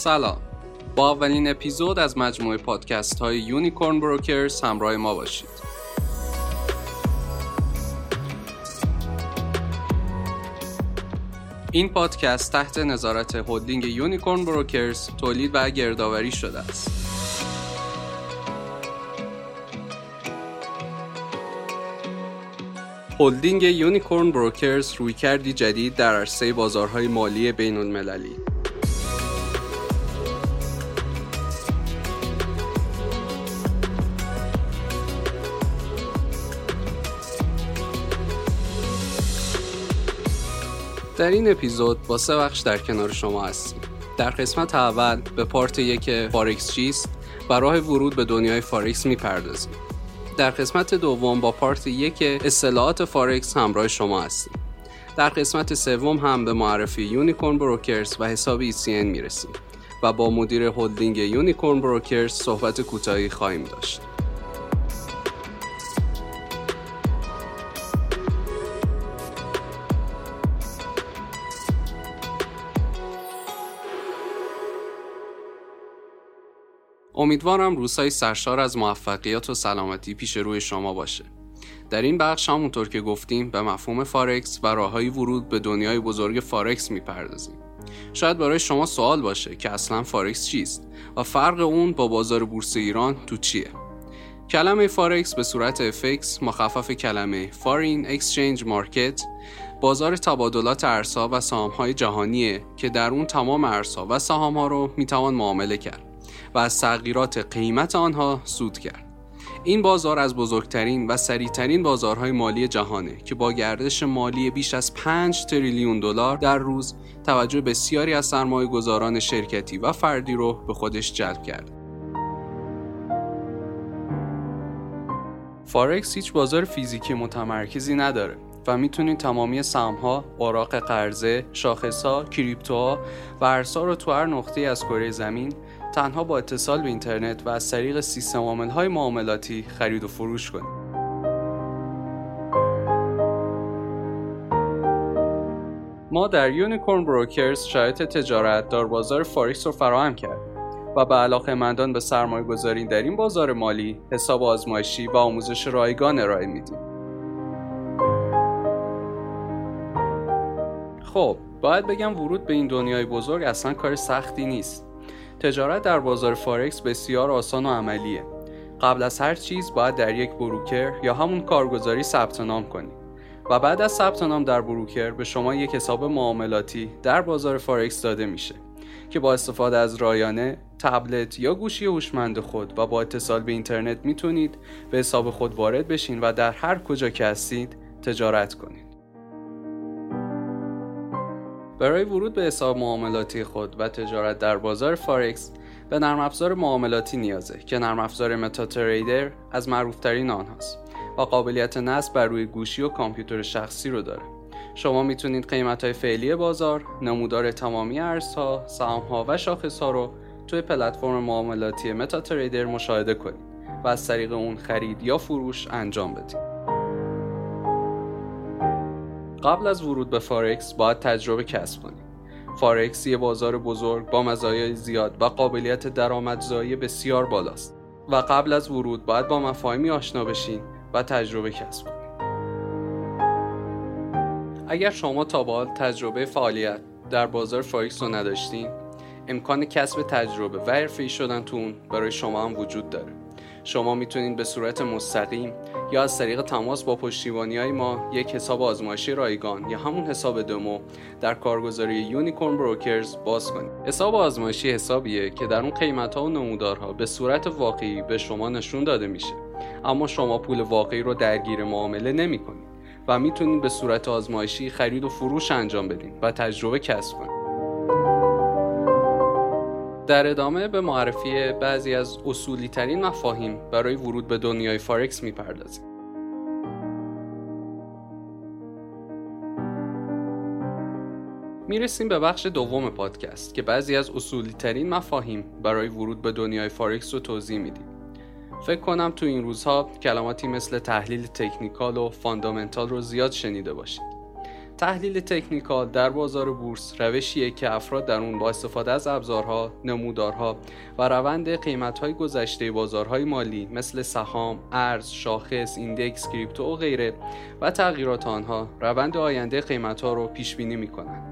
سلام. با اولین اپیزود از مجموعه پادکست های Unicorn Brokers همراه ما باشید. این پادکست تحت نظارت هلدینگ Unicorn Brokers تولید و گردآوری شده است. هلدینگ Unicorn Brokers رویکردی جدید در عرصه بازارهای مالی بین المللی در این اپیزود با سه بخش در کنار شما هستیم. در قسمت اول به part یک فارکس چیست و راه ورود به دنیای فارکس می‌پردازیم. در قسمت دوم با part یک اصطلاحات فارکس همراه شما هستیم. در قسمت سوم هم به معرفی Unicorn Brokers و حساب ECN می‌رسیم و با مدیر هلدینگ Unicorn Brokers صحبت کوتاهی خواهیم داشت. امیدوارم روزهای سرشار از موفقیت و سلامتی پیش روی شما باشه. در این بخش همونطور که گفتیم به مفهوم فارکس و راههای ورود به دنیای بزرگ فارکس می‌پردازیم. شاید برای شما سوال باشه که اصلا فارکس چیست و فرق اون با بازار بورس ایران تو چیه؟ کلمه فارکس به صورت FX مخفف کلمه Foreign Exchange Market بازار تبادلات ارزها و سهام‌های جهانیه که در اون تمام ارزها و سهام‌ها رو می‌توان معامله کرد. و از تغییرات قیمت آنها سود کرد. این بازار از بزرگترین و سریعترین بازارهای مالی جهانه که با گردش مالی بیش از 5 تریلیون دلار در روز توجه بسیاری از سرمایه گذاران شرکتی و فردی رو به خودش جلب کرد. فارکس هیچ بازار فیزیکی متمرکزی نداره و می‌تونید تمامی سهمها، اوراق قرضه، شاخصها، کریپتوها و ارزها رو تو هر نقطه از کره زمین تنها با اتصال به اینترنت و از طریق سیستم های معاملاتی خرید و فروش کنید. ما در Unicorn Brokers شرایط تجارت در بازار فارکس رو فراهم کرده و به علاقه مندان به سرمایه گذاری در این بازار مالی حساب آزمایشی و آموزش رایگان ارائه میدیم. خب باید بگم ورود به این دنیای بزرگ اصلا کار سختی نیست تجارت در بازار فارکس بسیار آسان و عملیه قبل از هر چیز باید در یک بروکر یا همون کارگزاری ثبت نام کنید و بعد از ثبت نام در بروکر به شما یک حساب معاملاتی در بازار فارکس داده میشه که با استفاده از رایانه، تبلت یا گوشی هوشمند خود و با اتصال به اینترنت می‌تونید به حساب خود وارد بشین و در هر کجا که هستید تجارت کنید. برای ورود به حساب معاملاتی خود و تجارت در بازار فارکس به نرم افزار معاملاتی نیازه که نرم افزار متا تریدر از معروفترین آنهاست و قابلیت نصب بر روی گوشی و کامپیوتر شخصی رو داره شما می‌تونید قیمت های فعلی بازار، نمودار تمامی ارزها، سهامها و شاخصها رو توی پلتفرم معاملاتی متا تریدر مشاهده کنید و از طریق اون خرید یا فروش انجام بدید. قبل از ورود به فارکس باید تجربه کسب کنید. فارکس یه بازار بزرگ با مزایای زیاد و قابلیت درآمدزایی بسیار بالاست و قبل از ورود باید با مفاهیمی آشنا بشین و تجربه کسب کنید. اگر شما تا به تجربه فعالیت در بازار فارکس رو نداشتین امکان کسب تجربه و حرفه‌ای شدن تو اون برای شما هم وجود داره شما می‌تونید به صورت مستقیم یا از طریق تماس با پشتیبانی های ما یک حساب آزمایشی رایگان یا همون حساب دمو در کارگزاری یونیکورن بروکرز باز کنید. حساب آزمایشی حسابیه که در اون قیمت ها و نمودارها به صورت واقعی به شما نشون داده میشه. اما شما پول واقعی رو درگیر معامله نمی کنید و می‌تونید به صورت آزمایشی خرید و فروش انجام بدین و تجربه کسب کنید. در ادامه به معرفی بعضی از اصولی ترین مفاهیم برای ورود به دنیای فارکس می‌پردازیم. می‌رسیم به بخش دوم پادکست که بعضی از اصولی ترین مفاهیم برای ورود به دنیای فارکس رو توضیح میدیم. فکر کنم تو این روزها کلماتی مثل تحلیل technical و fundamental رو زیاد شنیده باشید. تحلیل technical در بازار بورس روشیه که افراد در اون با استفاده از ابزارها، نمودارها و روند قیمتهای گذشته بازارهای مالی مثل سهام، ارز، شاخص، index، crypto و غیره و تغییرات آنها روند آینده قیمتها رو پیش بینی می‌کنن.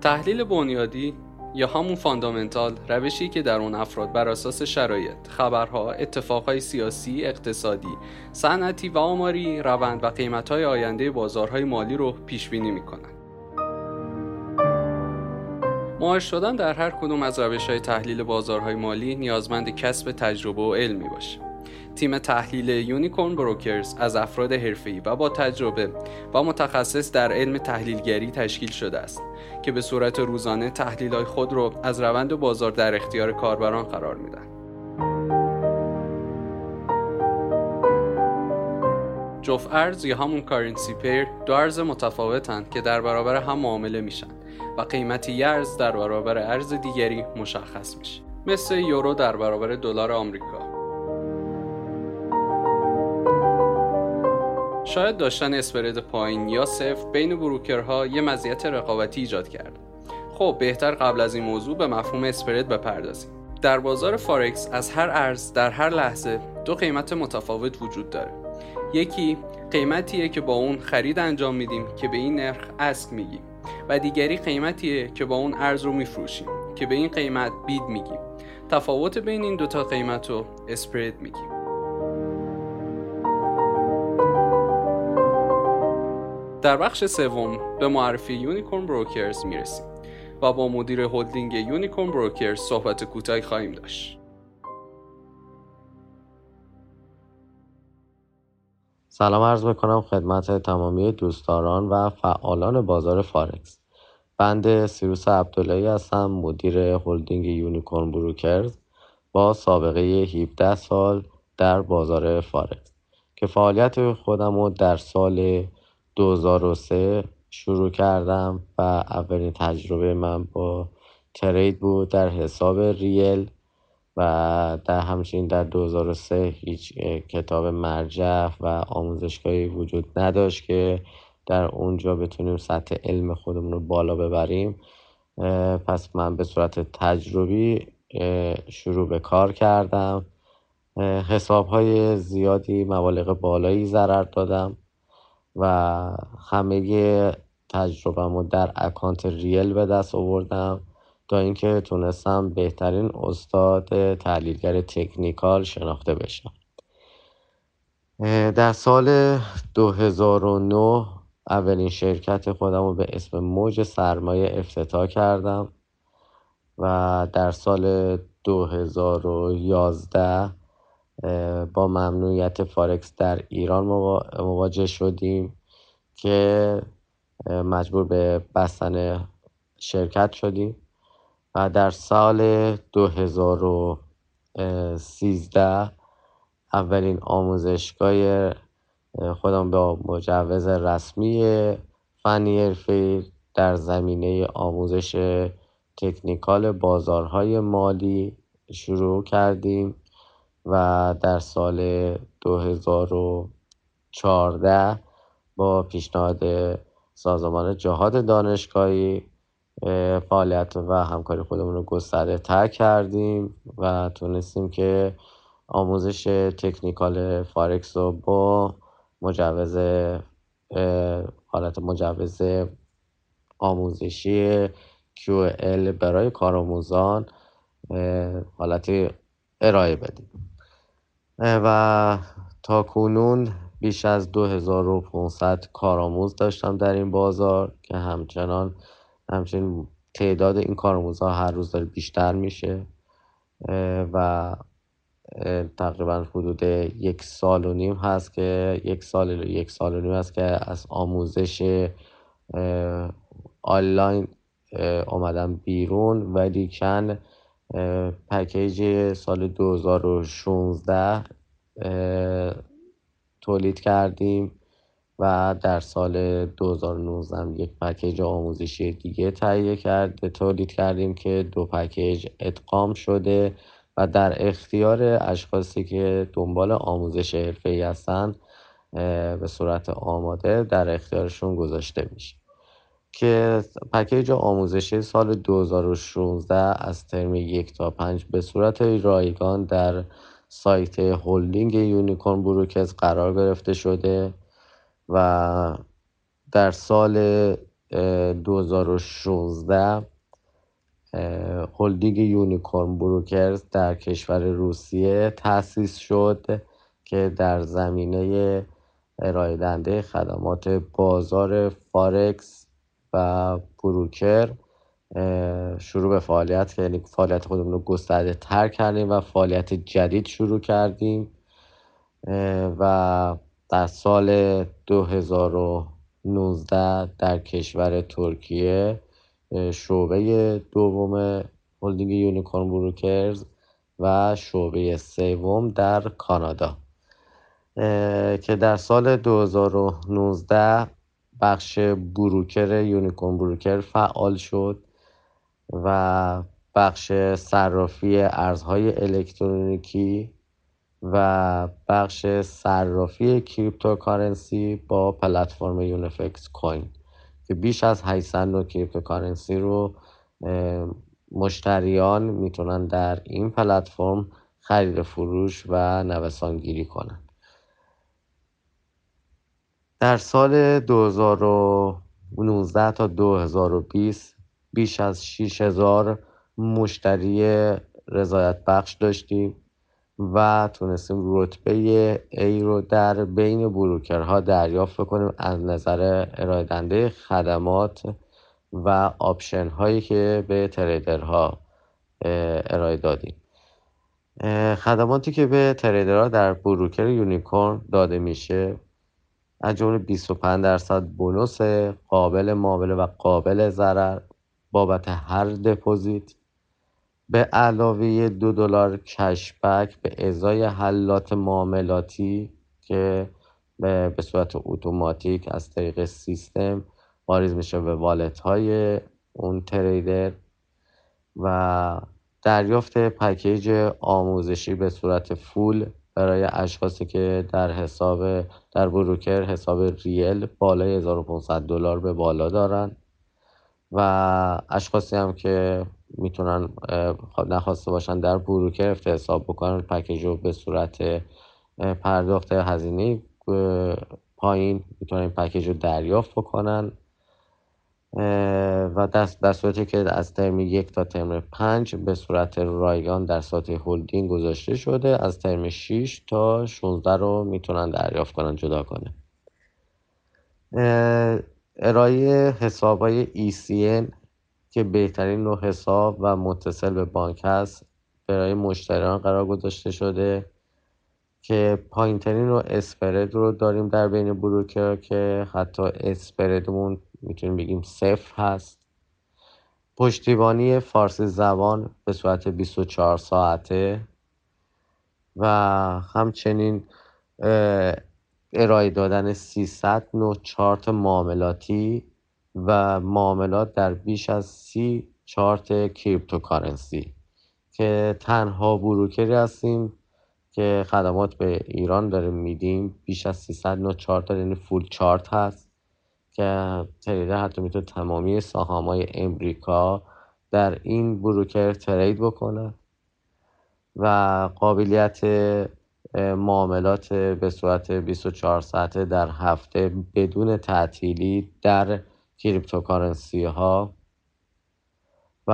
تحلیل بنیادی یا همون fundamental روشی که در اون افراد بر اساس شرایط، خبرها، اتفاقهای سیاسی، اقتصادی، صنعتی و آماری روند و قیمتهای آینده بازارهای مالی رو پیش بینی می‌کنن. ماهر شدن در هر کدوم از روش های تحلیل بازارهای مالی نیازمند کسب تجربه و علمی باشه. تیم تحلیل یونیکورن بروکرز از افراد حرفه‌ای و با تجربه و متخصص در علم تحلیلگری تشکیل شده است که به صورت روزانه تحلیل خود را از روند بازار در اختیار کاربران قرار میدن. جفت ارز یا همون کارنسی پیر دو ارز متفاوتند که در برابر هم معامله میشن و قیمت یه ارز در برابر ارز دیگری مشخص میشه مثل یورو در برابر دلار آمریکا شاید داشتن اسپرد پایین یا صفر بین بروکرها یه مزیت رقابتی ایجاد کرد. خب بهتر قبل از این موضوع به مفهوم اسپرد بپردازیم. در بازار فارکس از هر ارز در هر لحظه دو قیمت متفاوت وجود داره. یکی قیمتیه که با اون خرید انجام میدیم که به این نرخ اسک میگیم و دیگری قیمتیه که با اون ارز رو میفروشیم که به این قیمت bid میگیم. تفاوت بین این دوتا قیمت رو spread میگیم. در بخش سوم به معرفی Unicorn Brokers می‌رسیم و با مدیر هلدینگ Unicorn Brokers صحبت کوتاهی خواهیم داشت. سلام عرض می‌کنم خدمت تمامی دوستداران و فعالان بازار فارکس. بنده سیروس عبداللهی هستم مدیر هلدینگ Unicorn Brokers با سابقه 17 سال در بازار فارکس که فعالیت خودم رو در سال 2003 شروع کردم و اولین تجربه من با trade بود در حساب real و در همچنین در 2003 هیچ کتاب مرجع و آموزشگاهی وجود نداشت که در اونجا بتونیم سطح علم خودمون رو بالا ببریم. پس من به صورت تجربی شروع به کار کردم. حساب های زیادی مبالغ بالایی ضرر دادم. و همه تجربهمو در اکانت ریل به دست آوردم تا اینکه تونستم بهترین استاد تحلیلگر تکنیکال شناخته بشم. در سال 2009 اولین شرکت خودم رو به اسم موج سرمایه افتتاح کردم و در سال 2011 با ممنوعیت فارکس در ایران مواجه شدیم که مجبور به بستن شرکت شدیم. و در سال 2013 اولین آموزشگاه خودم با مجوز رسمی فنی در زمینه آموزش تکنیکال بازارهای مالی شروع کردیم. و در سال 2014 با پیشنهاد سازمان جهاد دانشگاهی فعالیت و همکاری خودمون رو گسترده تر کردیم و تونستیم که آموزش تکنیکال فارکس رو با مجوز حالت مجوز آموزشی QL برای کارآموزان حالت ارائه بدیم. و تا کنون بیش از 2500 کارآموز داشتم در این بازار که همچنان همچنین تعداد این کارآموزها هر روز داره بیشتر میشه. و تقریبا حدود یک سال و نیم هست که یک سال یک سال و نیم هست که از آموزش آنلاین اومدم بیرون. ولی کن پکیج سال 2016 تولید کردیم و در سال 2019 یک پکیج آموزشی دیگه تهیه کرده تولید کردیم که دو پکیج ادغام شده و در اختیار اشخاصی که دنبال آموزش حرفه‌ای هستن به صورت آماده در اختیارشون گذاشته میشه. که پکیج آموزشی سال 2016 از ترم یک تا پنج به صورت رایگان در سایت هلدینگ Unicorn Brokers قرار گرفته شده و در سال 2016 هلدینگ Unicorn Brokers در کشور روسیه تأسیس شد که در زمینه ارائه دهنده خدمات بازار فارکس و broker شروع به فعالیت یعنی فعالیت خودمون رو گسترده تر کردیم و فعالیت جدید شروع کردیم. و در سال 2019 در کشور ترکیه شعبه دوم هلدینگ Unicorn Brokers و شعبه سوم در کانادا. که در سال 2019 بخش broker Unicorn Broker فعال شد و بخش صرافی ارزهای الکترونیکی و بخش صرافی cryptocurrency با پلتفرم یونیفکس کوین که بیش از 800 نوع cryptocurrency رو مشتریان می‌تونن در این پلتفرم خرید فروش و نوسانگیری کنند در سال 2019 تا 2020 بیش از 6000 مشتری رضایت بخش داشتیم و تونستیم رتبه A رو در بین بروکرها دریافت کنیم از نظر ارائه خدمات و آپشن هایی که به تریدرها ارائه دادیم. خدماتی که به تریدرها در بروکر یونیکورن داده میشه از جمله 25 درصد بونوس قابل معامله و قابل ضرر بابت هر دپوزیت. به علاوه دو دلار کشبک به ازای حلات معاملاتی که به صورت اتوماتیک از طریق سیستم واریز میشه به والت های اون تریدر و دریافت پکیج آموزشی به صورت فول برای اشخاصی که در حساب در بروکر حساب ریل بالای 1500 دلار به بالا دارن. و اشخاصی هم که می‌تونن نخواسته باشن در بروکر حساب بکنن پکیج رو به صورت پرداخت هزینه پایین می‌تونن این پکیج رو دریافت بکنن. و دست در صورتی که از ترم یک تا ترم پنج به صورت رایگان در سطح هلدینگ گذاشته شده از ترم 6 تا 16 رو می‌تونن دریافت کنن جدا کنه. ارائه حساب های ECN که بهترین نوع حساب و متصل به بانک هست برای مشتریان قرار گذاشته شده. که پایینترین رو spread رو داریم در بین broker که حتی spread مون می‌تونیم بگیم صفر هست. پشتیبانی فارسی زبان به صورت 24 ساعته و همچنین ارائه دادن 300 نوع چارت معاملاتی و معاملات در بیش از سی چارت cryptocurrency که تنها بروکری هستیم که خدمات به ایران داریم میدیم بیش از 300 نوع چارت یعنی فول چارت هست که تریدر حتی می‌تونه تمامی های امریکا در این بروکر ترید بکنه و قابلیت معاملات به صورت 24 ساعته در هفته بدون تعطیلی در کریپتوکارنسی ها و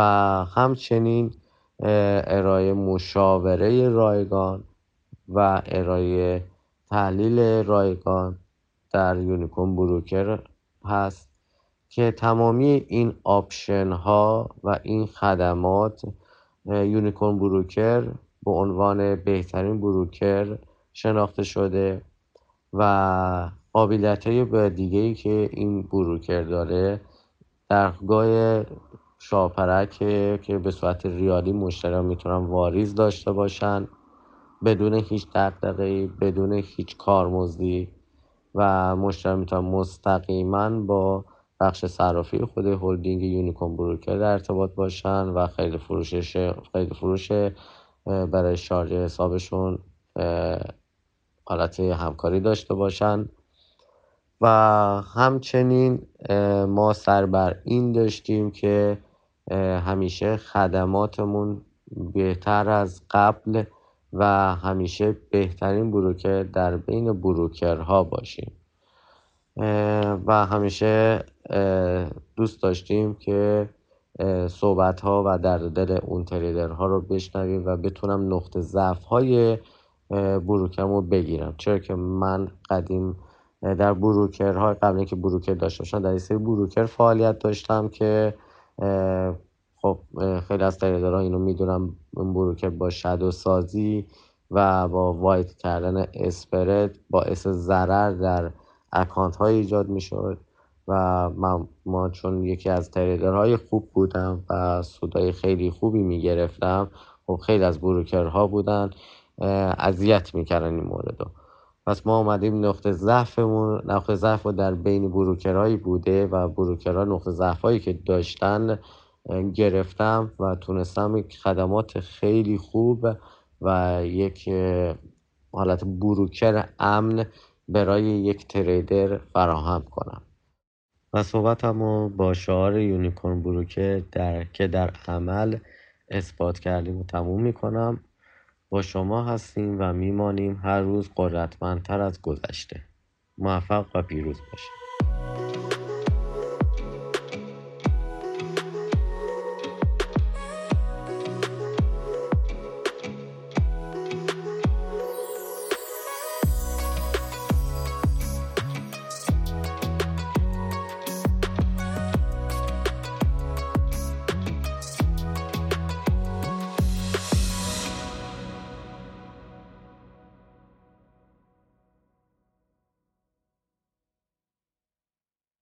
همچنین ارائه مشاوره رایگان و ارائه تحلیل رایگان در Unicorn Broker هست که تمامی این آپشن ها و این خدمات Unicorn Broker به عنوان بهترین broker شناخته شده و قابلیت های دیگه ای که این broker داره درگاه شاپرک که به صورت ریالی مشتریان می‌تونن واریز داشته باشن. بدون هیچ دقدقه بدون هیچ کارمزدی و مشتری می‌تونن مستقیما با بخش صرافی خود هلدینگ یونیکون بروکر در ارتباط باشن و خیلی فروشش خیلی فروش برای شارژ حسابشون حالت همکاری داشته باشن. و همچنین ما سر بر این داشتیم که همیشه خدماتمون بهتر از قبل و همیشه بهترین بروکر در بین بروکرها باشیم. و همیشه دوست داشتیم که صحبت ها و در دل اون ها رو بشنویم و بتونم نقطه ضعف های بروکرم رو بگیرم. چرا که من قدیم در بروکرهای قبل که بروکر داشته باشم در سری بروکر فعالیت داشتم که خب خیلی از تریدرها اینو می‌دونم بروکر با شادو سازی و با وایت کردن اسپرد باعث ضرر در اکانت های ایجاد می‌شد و من ما چون یکی از تریدرهای خوب بودم و سودای خیلی خوبی می‌گرفتم خب خیلی از بروکرها بودن اذیت می‌کردن این مورد پس ما آمدیم نقطه ضعفمون نقطه ضعف در بین بروکرهایی بوده و بروکرها نقطه ضعفهایی که داشتن گرفتم و تونستم یک خدمات خیلی خوب و یک حالت بروکر امن برای یک تریدر فراهم کنم. و صحبتم رو با شعار یونیکورن بروکر در که در عمل اثبات کردیم و تموم می‌کنم. با شما هستیم و میمانیم هر روز قدرتمندتر از گذشته. موفق و پیروز باشید.